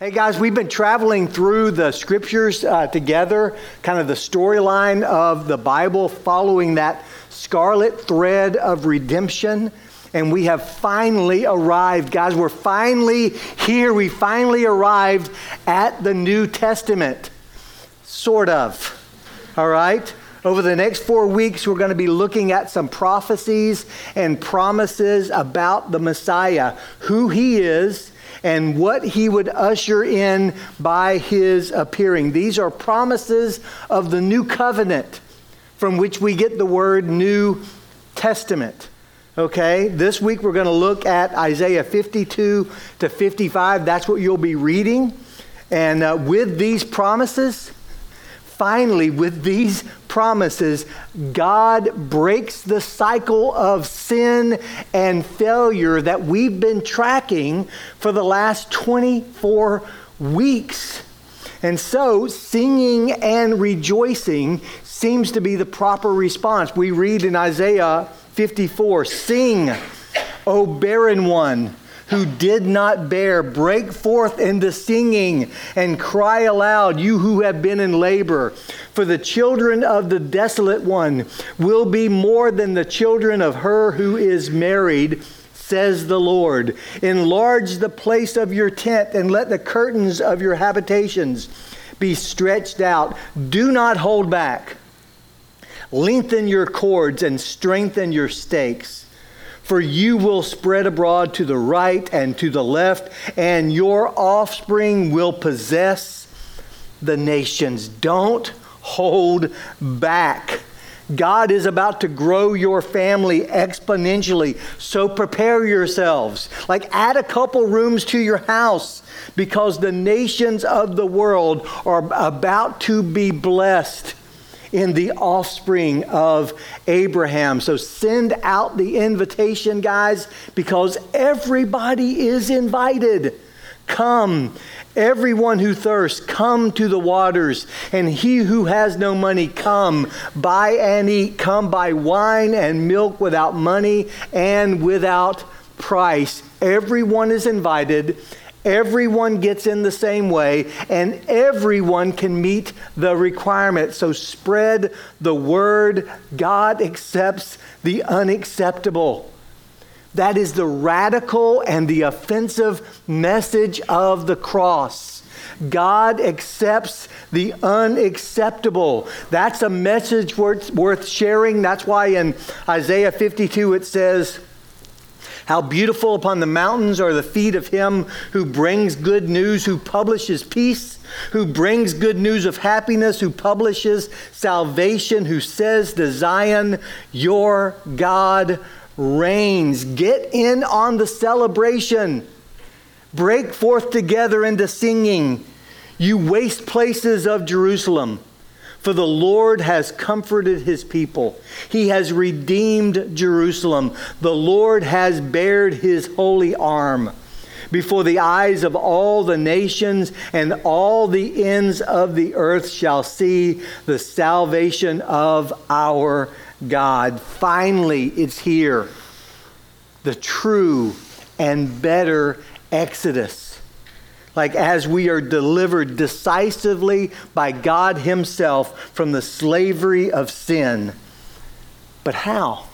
Hey guys, we've been traveling through the scriptures uh, together, kind of the storyline of the Bible, following that scarlet thread of redemption. And we have finally arrived, guys. We're finally here. We finally arrived at the New Testament. Sort of. All right? Over the next four weeks, we're going to be looking at some prophecies and promises about the Messiah, who he is and what he would usher in by his appearing. These are promises of the new covenant from which we get the word New Testament. Okay, this week we're going to look at Isaiah 52 to 55. That's what you'll be reading. And uh, with these promises, finally, with these promises, God breaks the cycle of sin and failure that we've been tracking for the last 24 weeks. And so, singing and rejoicing seems to be the proper response. We read in Isaiah 54 Sing, O barren one who did not bear, break forth into singing and cry aloud, you who have been in labor. For the children of the desolate one will be more than the children of her who is married says the Lord. Enlarge the place of your tent and let the curtains of your habitations be stretched out. Do not hold back. Lengthen your cords and strengthen your stakes for you will spread abroad to the right and to the left, and your offspring will possess the nations. Don't hold back. God is about to grow your family exponentially, so prepare yourselves. Like, add a couple rooms to your house because the nations of the world are about to be blessed in the offspring of Abraham. So send out the invitation, guys, because everybody is invited. Come, everyone who thirsts, come to the waters, and he who has no money, come, buy and eat, come buy wine and milk without money and without price. Everyone is invited Everyone gets in the same way, and everyone can meet the requirement. So spread the word. God accepts the unacceptable. That is the radical and the offensive message of the cross. God accepts the unacceptable. That's a message worth, worth sharing. That's why in Isaiah 52 it says, how beautiful upon the mountains are the feet of him who brings good news, who publishes peace, who brings good news of happiness, who publishes salvation, who says to Zion, Your God reigns. Get in on the celebration. Break forth together into singing, you waste places of Jerusalem. For the Lord has comforted his people. He has redeemed Jerusalem. The Lord has bared his holy arm before the eyes of all the nations, and all the ends of the earth shall see the salvation of our God. Finally, it's here. The true and better Exodus like as we are delivered decisively by God Himself from the slavery of sin. But how?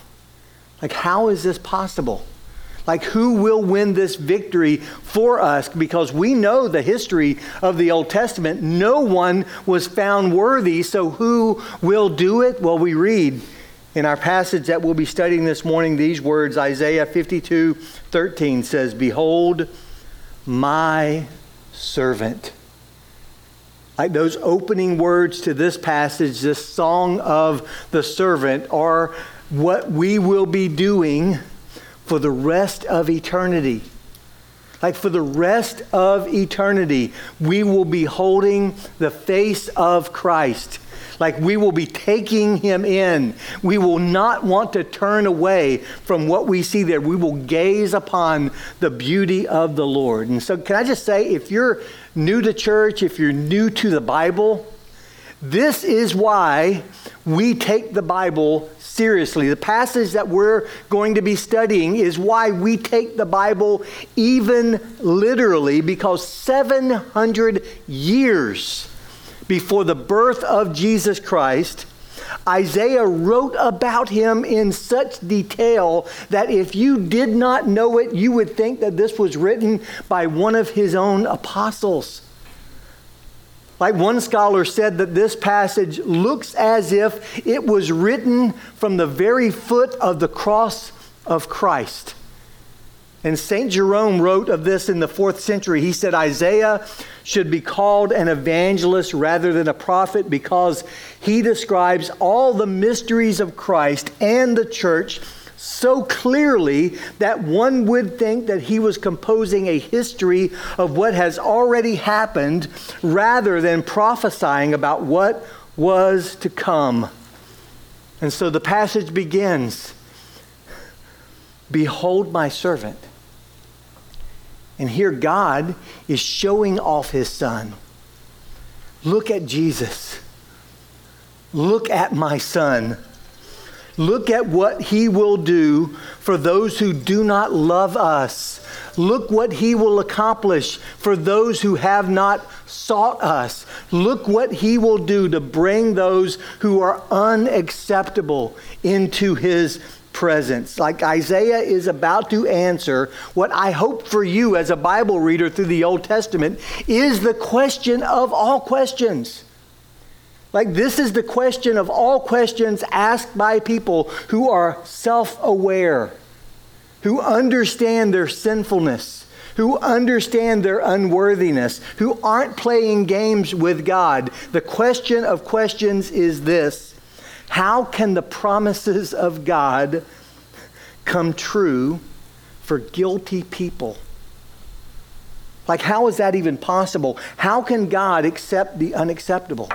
Like, how is this possible? Like, who will win this victory for us? Because we know the history of the Old Testament. No one was found worthy, so who will do it? Well, we read in our passage that we'll be studying this morning these words Isaiah 52 13 says, Behold, my servant. Like those opening words to this passage, this song of the servant, are what we will be doing for the rest of eternity. Like for the rest of eternity, we will be holding the face of Christ. Like we will be taking him in. We will not want to turn away from what we see there. We will gaze upon the beauty of the Lord. And so, can I just say, if you're new to church, if you're new to the Bible, This is why we take the Bible seriously. The passage that we're going to be studying is why we take the Bible even literally, because 700 years before the birth of Jesus Christ, Isaiah wrote about him in such detail that if you did not know it, you would think that this was written by one of his own apostles. Like one scholar said, that this passage looks as if it was written from the very foot of the cross of Christ. And St. Jerome wrote of this in the fourth century. He said Isaiah should be called an evangelist rather than a prophet because he describes all the mysteries of Christ and the church so clearly that one would think that he was composing a history of what has already happened rather than prophesying about what was to come. And so the passage begins Behold my servant and here God is showing off his son. Look at Jesus. Look at my son. Look at what he will do for those who do not love us. Look what he will accomplish for those who have not sought us. Look what he will do to bring those who are unacceptable into his presence. Like Isaiah is about to answer, what I hope for you as a Bible reader through the Old Testament is the question of all questions. Like, this is the question of all questions asked by people who are self aware, who understand their sinfulness, who understand their unworthiness, who aren't playing games with God. The question of questions is this how can the promises of God come true for guilty people? Like, how is that even possible? How can God accept the unacceptable?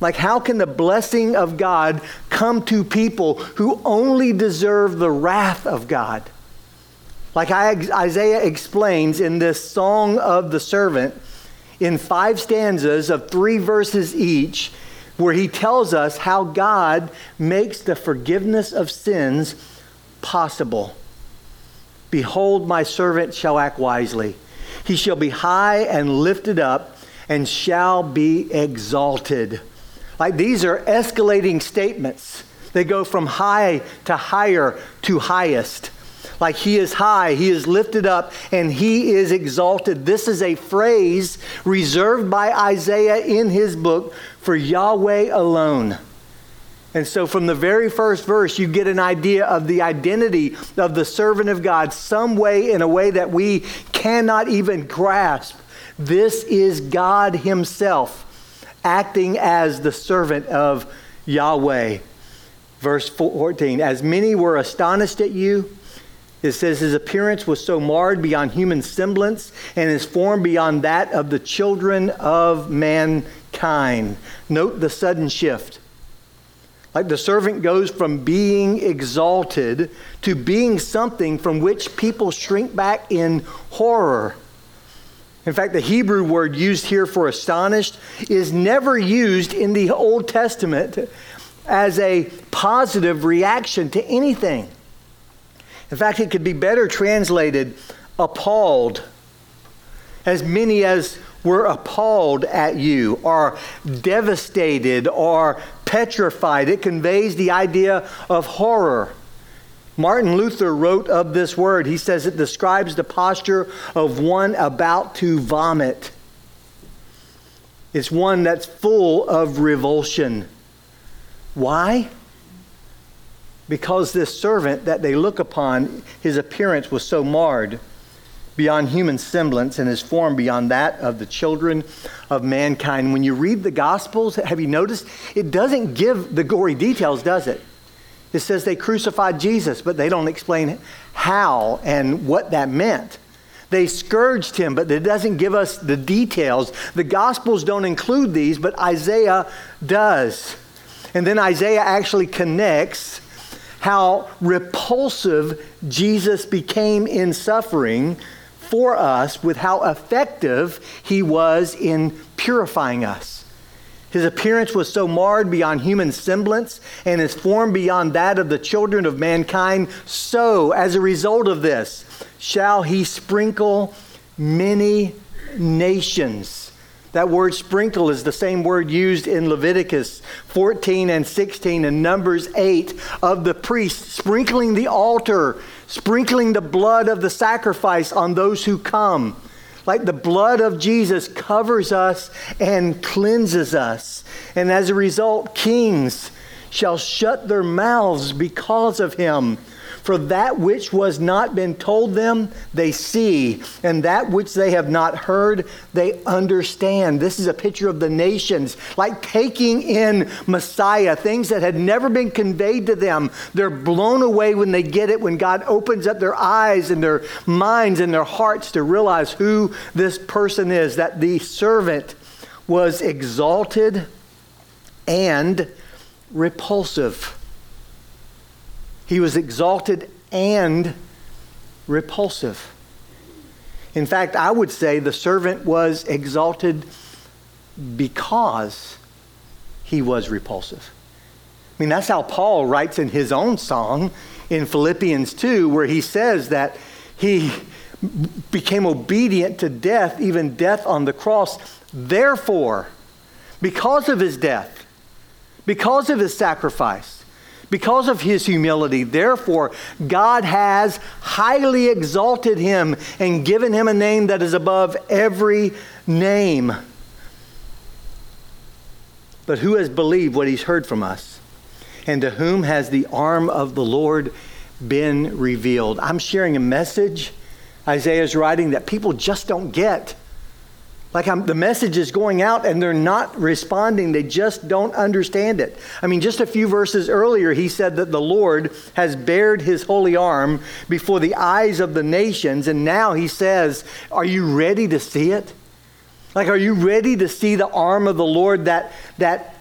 Like, how can the blessing of God come to people who only deserve the wrath of God? Like Isaiah explains in this Song of the Servant, in five stanzas of three verses each, where he tells us how God makes the forgiveness of sins possible. Behold, my servant shall act wisely. He shall be high and lifted up and shall be exalted. Like these are escalating statements. They go from high to higher to highest. Like he is high, he is lifted up, and he is exalted. This is a phrase reserved by Isaiah in his book for Yahweh alone. And so, from the very first verse, you get an idea of the identity of the servant of God, some way, in a way that we cannot even grasp. This is God Himself acting as the servant of Yahweh. Verse 14 As many were astonished at you, it says, His appearance was so marred beyond human semblance, and his form beyond that of the children of mankind. Note the sudden shift. Like the servant goes from being exalted to being something from which people shrink back in horror. In fact, the Hebrew word used here for astonished is never used in the Old Testament as a positive reaction to anything. In fact, it could be better translated appalled. As many as were appalled at you, or devastated, or petrified. It conveys the idea of horror. Martin Luther wrote of this word, he says it describes the posture of one about to vomit. It's one that's full of revulsion. Why? because this servant that they look upon, his appearance was so marred beyond human semblance and his form beyond that of the children of mankind. When you read the Gospels, have you noticed? It doesn't give the gory details, does it? It says they crucified Jesus, but they don't explain how and what that meant. They scourged him, but it doesn't give us the details. The Gospels don't include these, but Isaiah does. And then Isaiah actually connects how repulsive Jesus became in suffering for us with how effective he was in purifying us. His appearance was so marred beyond human semblance and his form beyond that of the children of mankind. So, as a result of this, shall he sprinkle many nations. That word sprinkle is the same word used in Leviticus 14 and 16 and Numbers 8 of the priest sprinkling the altar, sprinkling the blood of the sacrifice on those who come. Like the blood of Jesus covers us and cleanses us. And as a result, kings shall shut their mouths because of him. For that which was not been told them, they see, and that which they have not heard, they understand. This is a picture of the nations, like taking in Messiah, things that had never been conveyed to them. They're blown away when they get it, when God opens up their eyes and their minds and their hearts to realize who this person is, that the servant was exalted and repulsive. He was exalted and repulsive. In fact, I would say the servant was exalted because he was repulsive. I mean, that's how Paul writes in his own song in Philippians 2, where he says that he became obedient to death, even death on the cross. Therefore, because of his death, because of his sacrifice, because of his humility. Therefore, God has highly exalted him and given him a name that is above every name. But who has believed what he's heard from us? And to whom has the arm of the Lord been revealed? I'm sharing a message Isaiah's writing that people just don't get. Like I'm, the message is going out and they're not responding. They just don't understand it. I mean, just a few verses earlier, he said that the Lord has bared his holy arm before the eyes of the nations. And now he says, Are you ready to see it? Like, are you ready to see the arm of the Lord? That, that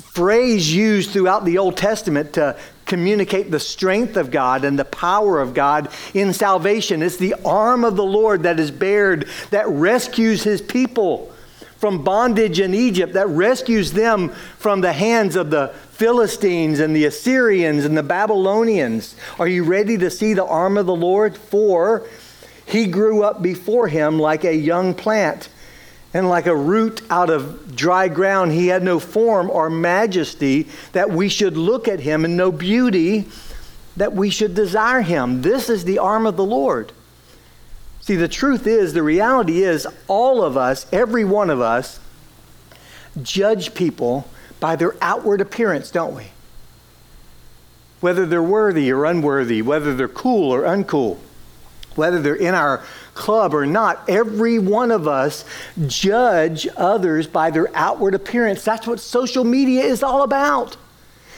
phrase used throughout the Old Testament to communicate the strength of God and the power of God in salvation. It's the arm of the Lord that is bared that rescues his people from bondage in Egypt, that rescues them from the hands of the Philistines and the Assyrians and the Babylonians. Are you ready to see the arm of the Lord? For he grew up before him like a young plant and like a root out of dry ground, he had no form or majesty that we should look at him, and no beauty that we should desire him. This is the arm of the Lord. See, the truth is, the reality is, all of us, every one of us, judge people by their outward appearance, don't we? Whether they're worthy or unworthy, whether they're cool or uncool, whether they're in our club or not, every one of us judge others by their outward appearance. That's what social media is all about.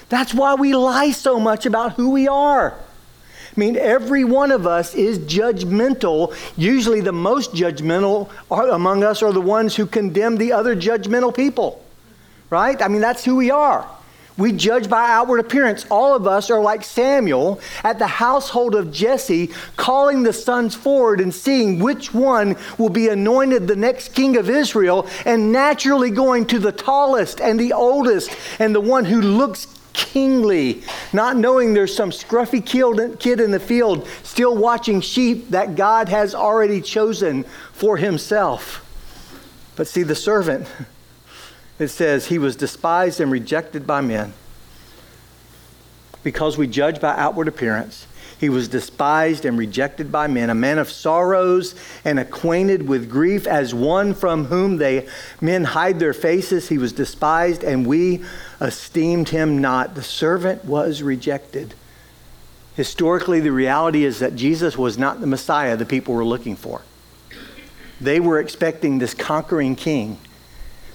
That's why we lie so much about who we are. I mean, every one of us is judgmental. Usually, the most judgmental among us are the ones who condemn the other judgmental people, right? I mean, that's who we are. We judge by outward appearance. All of us are like Samuel at the household of Jesse, calling the sons forward and seeing which one will be anointed the next king of Israel, and naturally going to the tallest and the oldest and the one who looks kingly, not knowing there's some scruffy kid in the field still watching sheep that God has already chosen for himself. But see, the servant it says, He was despised and rejected by men. Because we judge by outward appearance, he was despised and rejected by men, a man of sorrows and acquainted with grief, as one from whom they men hide their faces. He was despised, and we esteemed him not. The servant was rejected. Historically, the reality is that Jesus was not the Messiah the people were looking for. They were expecting this conquering king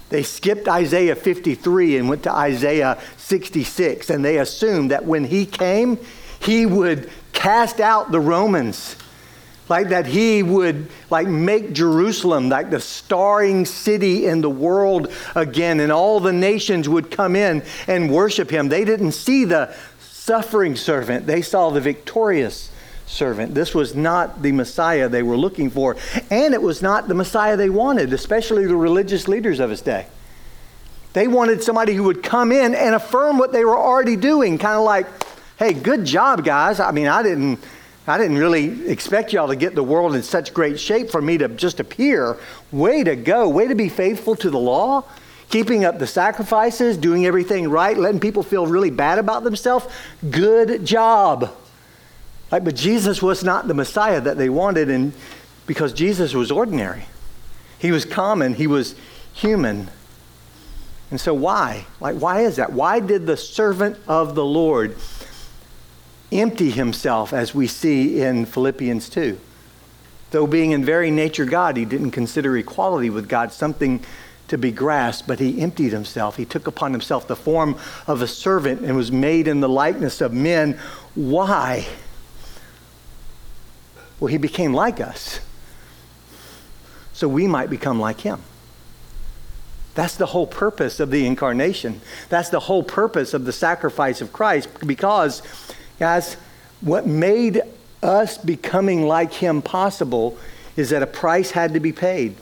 they skipped Isaiah 53 and went to Isaiah 66, and they assumed that when he came, he would cast out the Romans. Like that he would like make Jerusalem like the starring city in the world again, and all the nations would come in and worship him. They didn't see the suffering servant, they saw the victorious servant. This was not the Messiah they were looking for, and it was not the Messiah they wanted, especially the religious leaders of his day. They wanted somebody who would come in and affirm what they were already doing, kind of like, hey, good job, guys. I mean, I didn't. I didn't really expect y'all to get the world in such great shape for me to just appear. Way to go. Way to be faithful to the law, keeping up the sacrifices, doing everything right, letting people feel really bad about themselves. Good job. Like, but Jesus was not the Messiah that they wanted, and because Jesus was ordinary. He was common, he was human. And so, why? Like, why is that? Why did the servant of the Lord empty himself, as we see in Philippians 2? Though being in very nature God, he didn't consider equality with God something to be grasped, but he emptied himself. He took upon himself the form of a servant and was made in the likeness of men. Why? Well, he became like us so we might become like him. That's the whole purpose of the incarnation. That's the whole purpose of the sacrifice of Christ because, guys, what made us becoming like him possible is that a price had to be paid.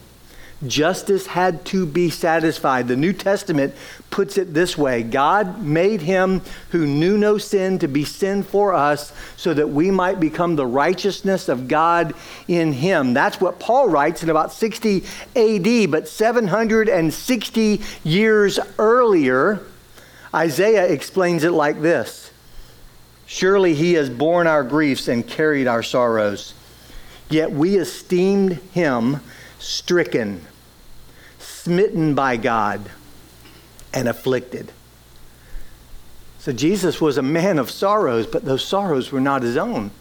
Justice had to be satisfied. The New Testament puts it this way God made him who knew no sin to be sin for us so that we might become the righteousness of God in him. That's what Paul writes in about 60 AD, but 760 years earlier, Isaiah explains it like this Surely he has borne our griefs and carried our sorrows, yet we esteemed him stricken, smitten by God, and afflicted. So Jesus was a man of sorrows, but those sorrows were not his own.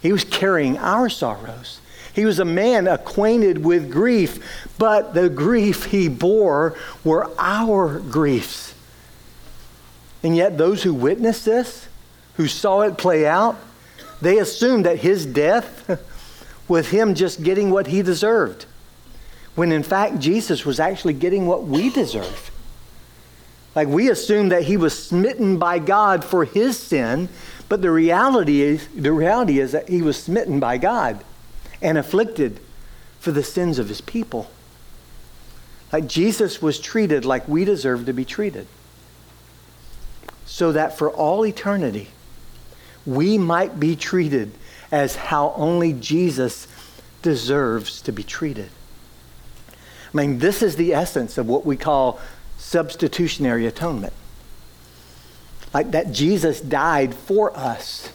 He was carrying our sorrows. He was a man acquainted with grief, but the grief he bore were our griefs. And yet, those who witnessed this, who saw it play out, they assumed that his death with him just getting what he deserved. When in fact, Jesus was actually getting what we deserve. Like we assume that he was smitten by God for his sin, but the reality is the reality is that he was smitten by God and afflicted for the sins of his people. Like Jesus was treated like we deserve to be treated. So that for all eternity, we might be treated as how only Jesus deserves to be treated. I mean, this is the essence of what we call substitutionary atonement. Like that Jesus died for us,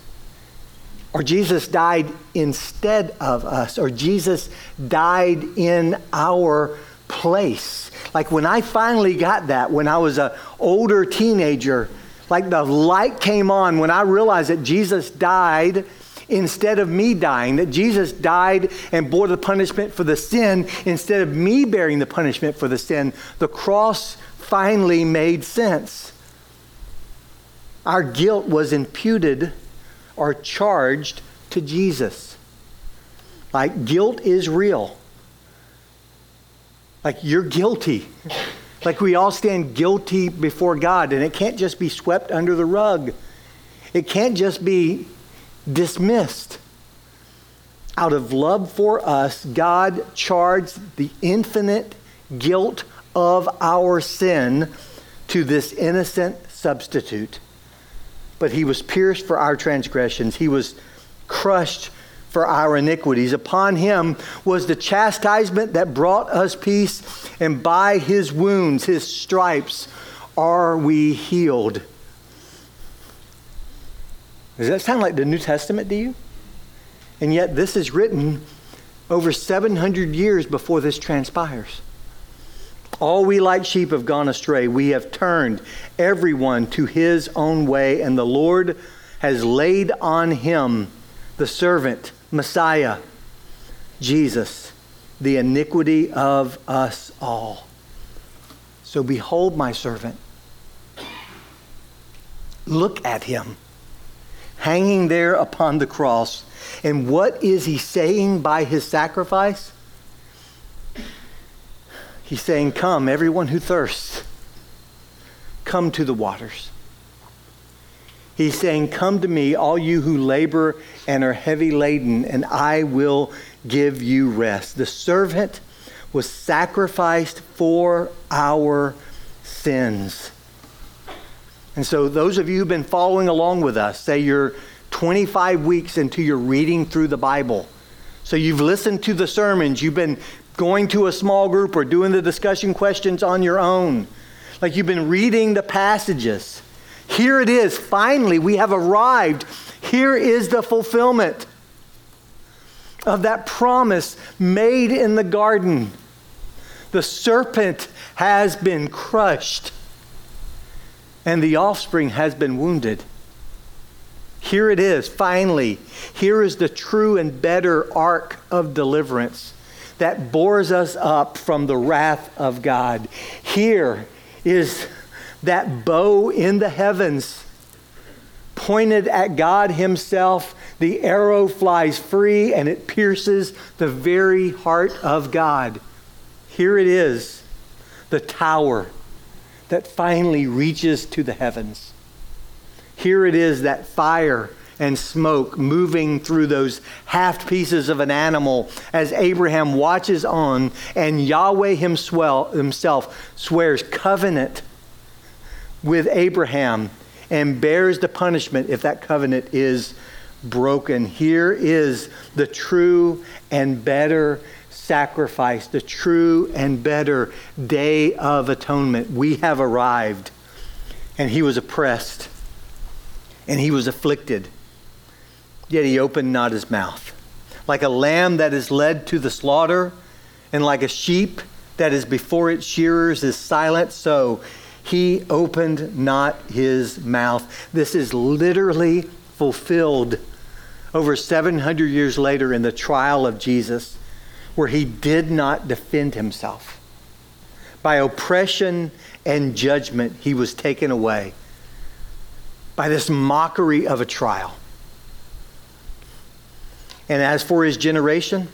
or Jesus died instead of us, or Jesus died in our place. Like when I finally got that, when I was an older teenager, like the light came on when I realized that Jesus died instead of me dying, that Jesus died and bore the punishment for the sin instead of me bearing the punishment for the sin. The cross finally made sense. Our guilt was imputed or charged to Jesus. Like, guilt is real. Like, you're guilty. Like, we all stand guilty before God, and it can't just be swept under the rug. It can't just be dismissed. Out of love for us, God charged the infinite guilt of our sin to this innocent substitute. But he was pierced for our transgressions, he was crushed for our iniquities. Upon him was the chastisement that brought us peace, and by his wounds, his stripes, are we healed. Does that sound like the New Testament to you? And yet, this is written over 700 years before this transpires. All we like sheep have gone astray. We have turned everyone to his own way, and the Lord has laid on him, the servant, Messiah, Jesus, the iniquity of us all. So behold my servant. Look at him hanging there upon the cross. And what is he saying by his sacrifice? He's saying, Come, everyone who thirsts, come to the waters. He's saying, Come to me, all you who labor and are heavy laden, and I will give you rest. The servant was sacrificed for our sins. And so, those of you who've been following along with us, say you're 25 weeks into your reading through the Bible. So, you've listened to the sermons, you've been going to a small group or doing the discussion questions on your own. Like you've been reading the passages. Here it is. Finally, we have arrived. Here is the fulfillment of that promise made in the garden. The serpent has been crushed, and the offspring has been wounded. Here it is, finally. Here is the true and better ark of deliverance that bores us up from the wrath of God. Here is that bow in the heavens pointed at God Himself. The arrow flies free and it pierces the very heart of God. Here it is, the tower that finally reaches to the heavens. Here it is, that fire and smoke moving through those half pieces of an animal as Abraham watches on and Yahweh himself swears covenant with Abraham and bears the punishment if that covenant is broken. Here is the true and better sacrifice, the true and better day of atonement. We have arrived. And he was oppressed, and he was afflicted yet he opened not his mouth. Like a lamb that is led to the slaughter, and like a sheep that is before its shearers is silent, so he opened not his mouth. This is literally fulfilled over 700 years later in the trial of Jesus, where he did not defend himself. By oppression and judgment, he was taken away by this mockery of a trial. And as for his generation,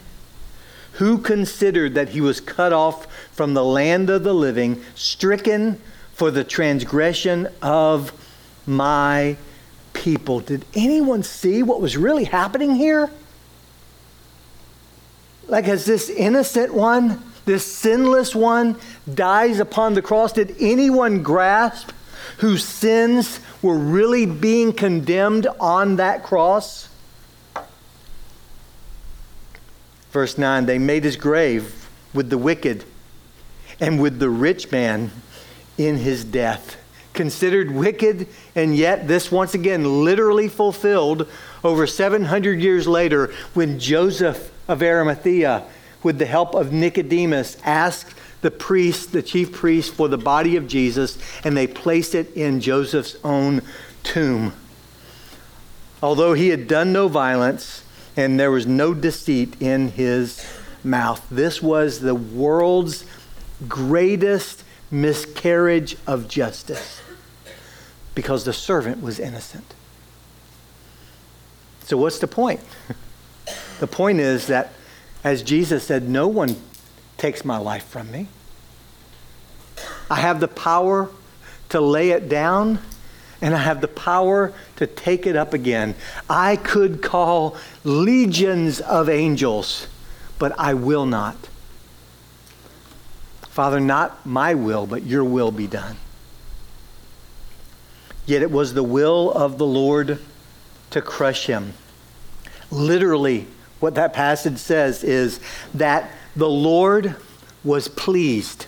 who considered that he was cut off from the land of the living, stricken for the transgression of my people? Did anyone see what was really happening here? Like, as this innocent one, this sinless one, dies upon the cross, did anyone grasp whose sins were really being condemned on that cross? Verse 9 They made his grave with the wicked and with the rich man in his death. Considered wicked, and yet this once again literally fulfilled over 700 years later when Joseph of Arimathea, with the help of Nicodemus, asked the priest, the chief priest, for the body of Jesus, and they placed it in Joseph's own tomb. Although he had done no violence, and there was no deceit in his mouth. This was the world's greatest miscarriage of justice because the servant was innocent. So, what's the point? the point is that, as Jesus said, no one takes my life from me. I have the power to lay it down and I have the power to take it up again. I could call legions of angels, but I will not. Father, not my will, but your will be done. Yet it was the will of the Lord to crush him. Literally, what that passage says is that the Lord was pleased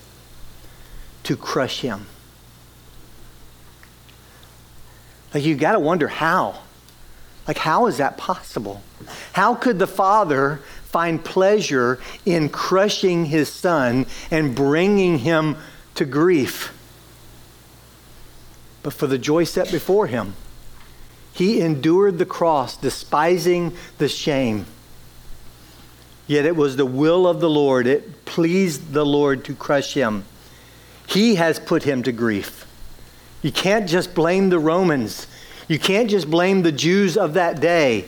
to crush him. Like, you got to wonder how. Like, how is that possible? How could the Father find pleasure in crushing his son and bringing him to grief? But for the joy set before him, he endured the cross, despising the shame. Yet it was the will of the Lord, it pleased the Lord to crush him. He has put him to grief. You can't just blame the Romans. You can't just blame the Jews of that day.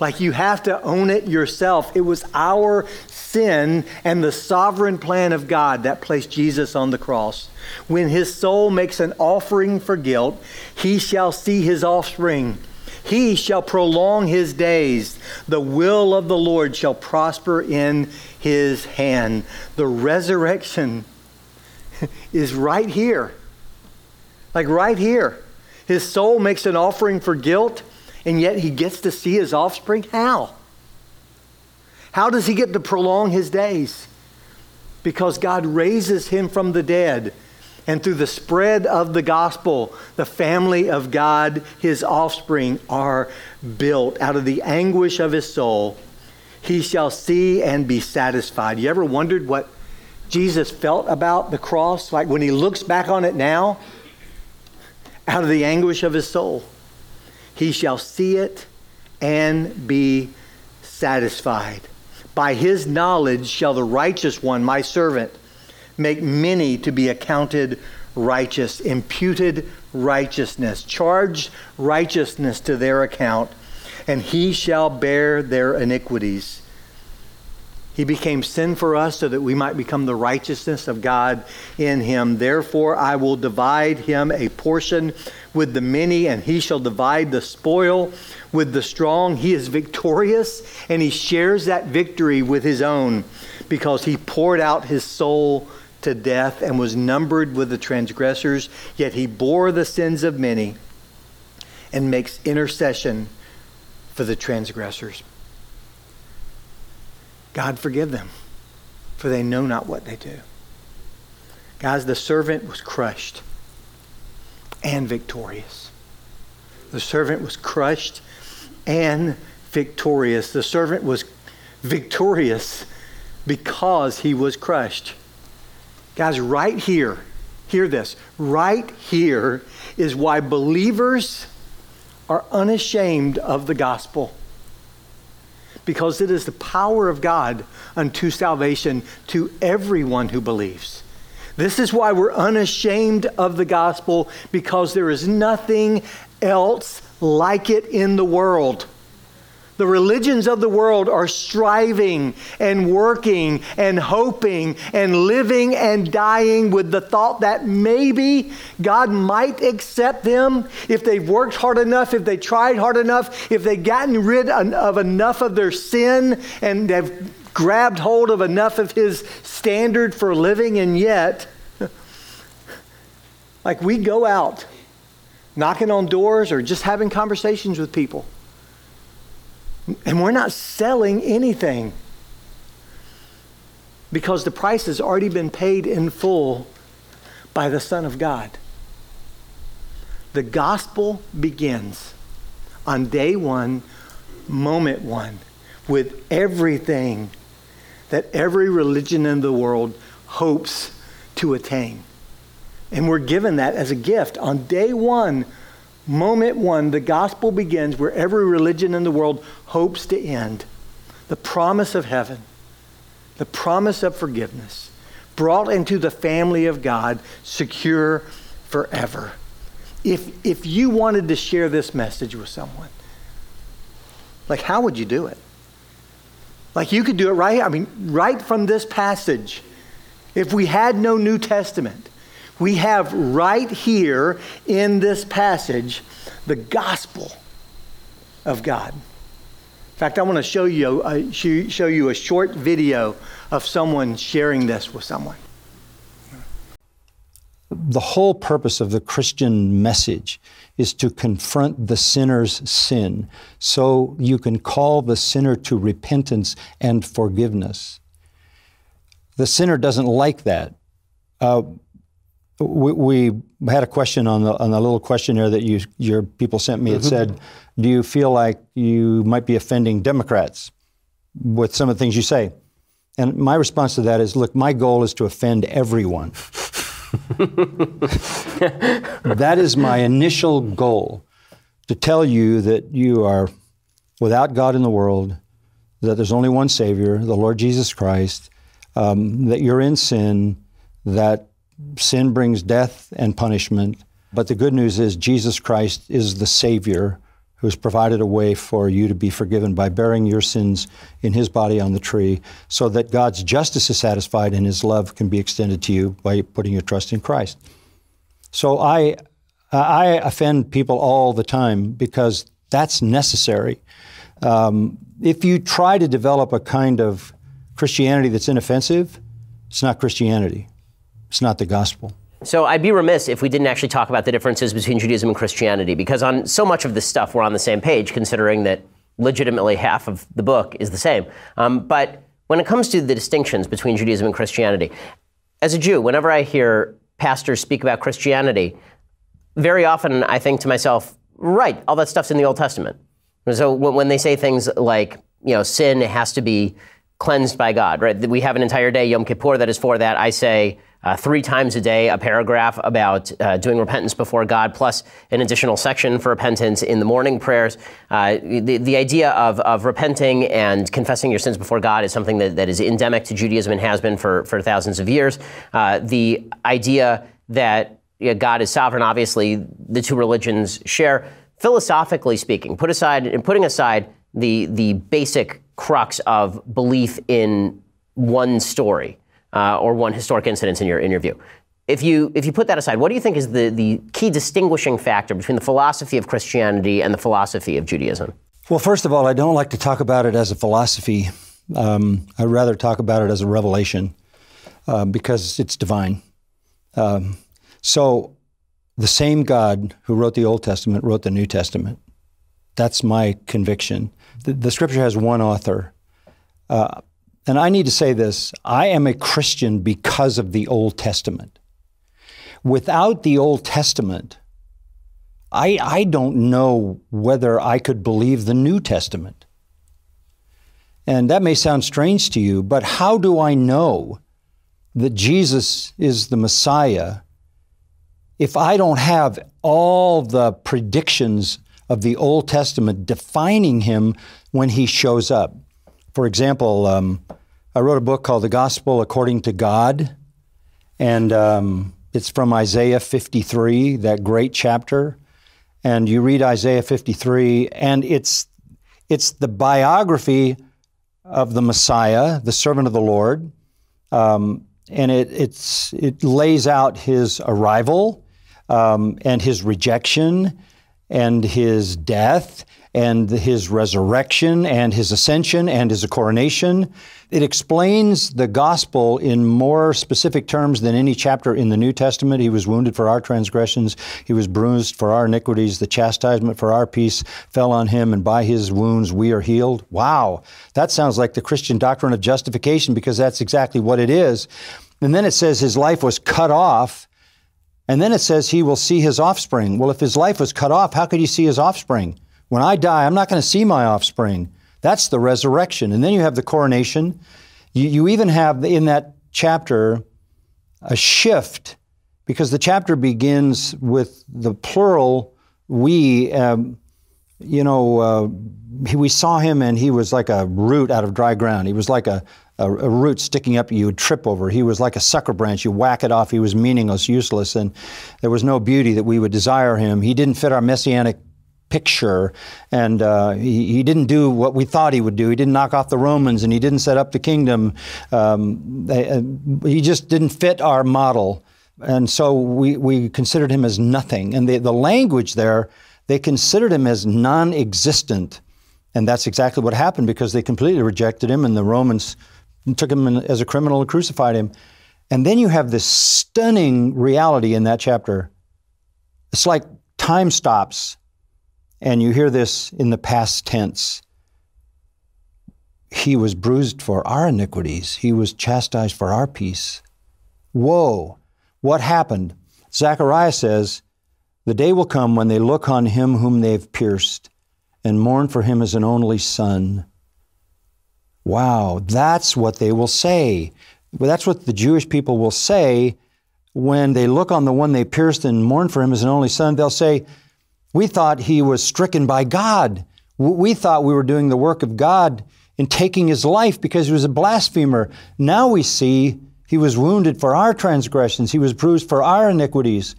Like you have to own it yourself. It was our sin and the sovereign plan of God that placed Jesus on the cross. When his soul makes an offering for guilt, he shall see his offspring. He shall prolong his days. The will of the Lord shall prosper in his hand. The resurrection is right here. Like right here. His soul makes an offering for guilt, and yet he gets to see his offspring. How? How does he get to prolong his days? Because God raises him from the dead. And through the spread of the gospel, the family of God, his offspring, are built out of the anguish of his soul. He shall see and be satisfied. You ever wondered what Jesus felt about the cross? Like when he looks back on it now, out of the anguish of his soul. He shall see it and be satisfied. By his knowledge shall the righteous one, my servant, make many to be accounted righteous, imputed righteousness, charged righteousness to their account, and he shall bear their iniquities. He became sin for us so that we might become the righteousness of God in him. Therefore, I will divide him a portion with the many, and he shall divide the spoil with the strong. He is victorious, and he shares that victory with his own because he poured out his soul to death and was numbered with the transgressors. Yet he bore the sins of many and makes intercession for the transgressors. God forgive them, for they know not what they do. Guys, the servant was crushed and victorious. The servant was crushed and victorious. The servant was victorious because he was crushed. Guys, right here, hear this. Right here is why believers are unashamed of the gospel because it is the power of God unto salvation to everyone who believes. This is why we're unashamed of the gospel because there is nothing else like it in the world. The religions of the world are striving and working and hoping and living and dying with the thought that maybe God might accept them if they've worked hard enough, if they tried hard enough, if they've gotten rid of enough of their sin and have grabbed hold of enough of His standard for living. And yet, like we go out knocking on doors or just having conversations with people and we're not selling anything because the price has already been paid in full by the Son of God. The gospel begins on day one, moment one, with everything that every religion in the world hopes to attain. And we're given that as a gift on day one Moment one, the gospel begins where every religion in the world hopes to end. The promise of heaven, the promise of forgiveness, brought into the family of God, secure forever. If, if you wanted to share this message with someone, like how would you do it? Like you could do it right, I mean, right from this passage. If we had no New Testament, we have right here in this passage the gospel of God. In fact, I want to show you, uh, show you a short video of someone sharing this with someone. The whole purpose of the Christian message is to confront the sinner's sin so you can call the sinner to repentance and forgiveness. The sinner doesn't like that. Uh, we, we, had a question on the on the little questionnaire that you your people sent me. It mm-hmm. said, "Do you feel like you might be offending Democrats with some of the things you say?" And my response to that is, "Look, my goal is to offend everyone. that is my initial goal, to tell you that you are without God in the world, that there's only one Savior, the Lord Jesus Christ, um, that you're in sin, that." Sin brings death and punishment. But the good news is Jesus Christ is the Savior who's provided a way for you to be forgiven by bearing your sins in His body on the tree, so that God's justice is satisfied and His love can be extended to you by putting your trust in Christ. So I, I offend people all the time because That's necessary. Um, if you try to develop a kind of Christianity that's inoffensive, it's not Christianity. It's not the gospel. So I'd be remiss if we didn't actually talk about the differences between Judaism and Christianity, because on so much of this stuff we're on the same page, considering that legitimately half of the book is the same. Um, but when it comes to the distinctions between Judaism and Christianity, as a Jew, whenever I hear pastors speak about Christianity, very often I think to myself, right, all that stuff's in the Old Testament. So when they say things like, you know, sin has to be cleansed by God, right? We have an entire day, Yom Kippur, that is for that. I say uh, three times a day a paragraph about uh, doing repentance before God, plus an additional section for repentance in the morning prayers. Uh, the, the idea of, of repenting and confessing your sins before God is something that, that is endemic to Judaism and has been for, for thousands of years. Uh, the idea that you know, God is sovereign, obviously, the two religions share. Philosophically speaking, put aside and putting aside the the basic crux of belief in one story uh, or one historic incident in your in your view. If you if you put that aside, what do you think is the the key distinguishing factor between the philosophy of Christianity and the philosophy of Judaism? Well, first of all, I don't like to talk about it as a philosophy. Um, I'd rather talk about it as a revelation uh, because it's divine. Um, so, the same God who wrote the Old Testament wrote the New Testament. That's my conviction. The, the Scripture has one author. Uh, and I need to say this I am a Christian because of the Old Testament. Without the Old Testament, I, I don't know whether I could believe the New Testament. And that may sound strange to you, but how do I know that Jesus is the Messiah if I don't have all the predictions of the Old Testament defining him when he shows up? For example, um, I wrote a book called The Gospel According to God, and um, it's from Isaiah 53, that great chapter. And you read Isaiah 53, and it's it's the biography of the Messiah, the servant of the Lord, um, and it it's it lays out his arrival um, and his rejection and his death and his resurrection and his ascension and his coronation. It explains the gospel in more specific terms than any chapter in the New Testament. He was wounded for our transgressions, he was bruised for our iniquities. The chastisement for our peace fell on him, and by his wounds we are healed. Wow, that sounds like the Christian doctrine of justification because that's exactly what it is. And then it says his life was cut off. And then it says he will see his offspring. Well, if his life was cut off, how could he see his offspring? When I die, I'm not going to see my offspring. That's the resurrection. And then you have the coronation. You, you even have in that chapter a shift because the chapter begins with the plural we. Um, you know, uh, we saw him and he was like a root out of dry ground. He was like a, a, a, root sticking up you would trip over. He was like a sucker branch. You whack it off. He was meaningless, useless, and there was no beauty that we would desire him. He didn't fit our messianic picture, and uh, he, he, didn't do what we thought he would do. He didn't knock off the Romans, and he didn't set up the kingdom. Um, they, uh, he just didn't fit our model, and so we, we considered him as nothing. And the, the language there, they considered him as non-existent, and that's exactly what happened because they completely rejected him, and the Romans took him as a criminal and crucified him. And then you have this stunning reality in that chapter. It's like time stops and you hear this in the past tense. He was bruised for our iniquities, he was chastised for our peace. Whoa, what happened? Zechariah says, The day will come when they look on him whom they've pierced and mourn for him as an only son. Wow, that's what they will say. That's what the Jewish people will say when they look on the one they pierced and mourn for him as an only son. They'll say, we thought he was stricken by God. We thought we were doing the work of God in taking his life because he was a blasphemer. Now we see he was wounded for our transgressions, he was bruised for our iniquities.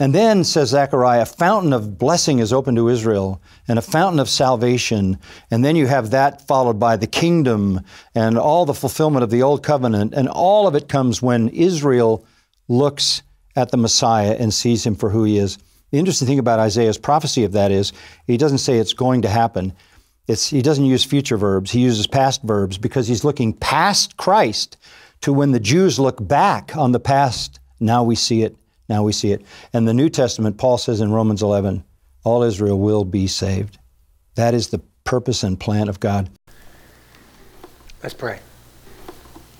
And then, says Zechariah, a fountain of blessing is open to Israel and a fountain of salvation. And then you have that followed by the kingdom and all the fulfillment of the old covenant. And all of it comes when Israel looks at the Messiah and sees him for who he is. The interesting thing about Isaiah's prophecy of that is he doesn't say it's going to happen. It's, he doesn't use future verbs, he uses past verbs because he's looking past Christ to when the Jews look back on the past. Now we see it, now we see it. And the New Testament, Paul says in Romans 11, all Israel will be saved. That is the purpose and plan of God. Let's pray.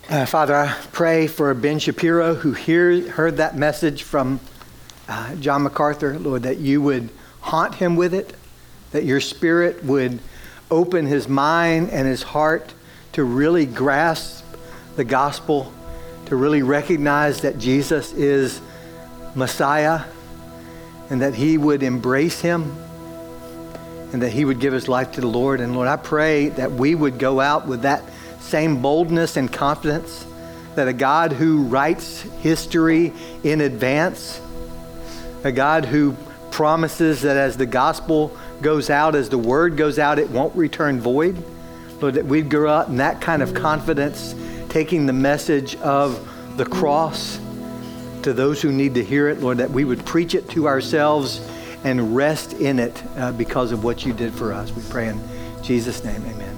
Uh, Father, I pray for Ben Shapiro who hear, heard that message from uh, John MacArthur, Lord, that you would haunt him with it, that your spirit would open his mind and his heart to really grasp the gospel, to really recognize that Jesus is Messiah, and that he would embrace him and that he would give his life to the Lord. And Lord, I pray that we would go out with that same boldness and confidence that a God who writes history in advance, a God who promises that as the gospel goes out, as the word goes out, it won't return void. Lord, that we'd grow up in that kind of confidence, taking the message of the cross to those who need to hear it, Lord, that we would preach it to ourselves and rest in it uh, because of what you did for us. We pray in Jesus' name, amen.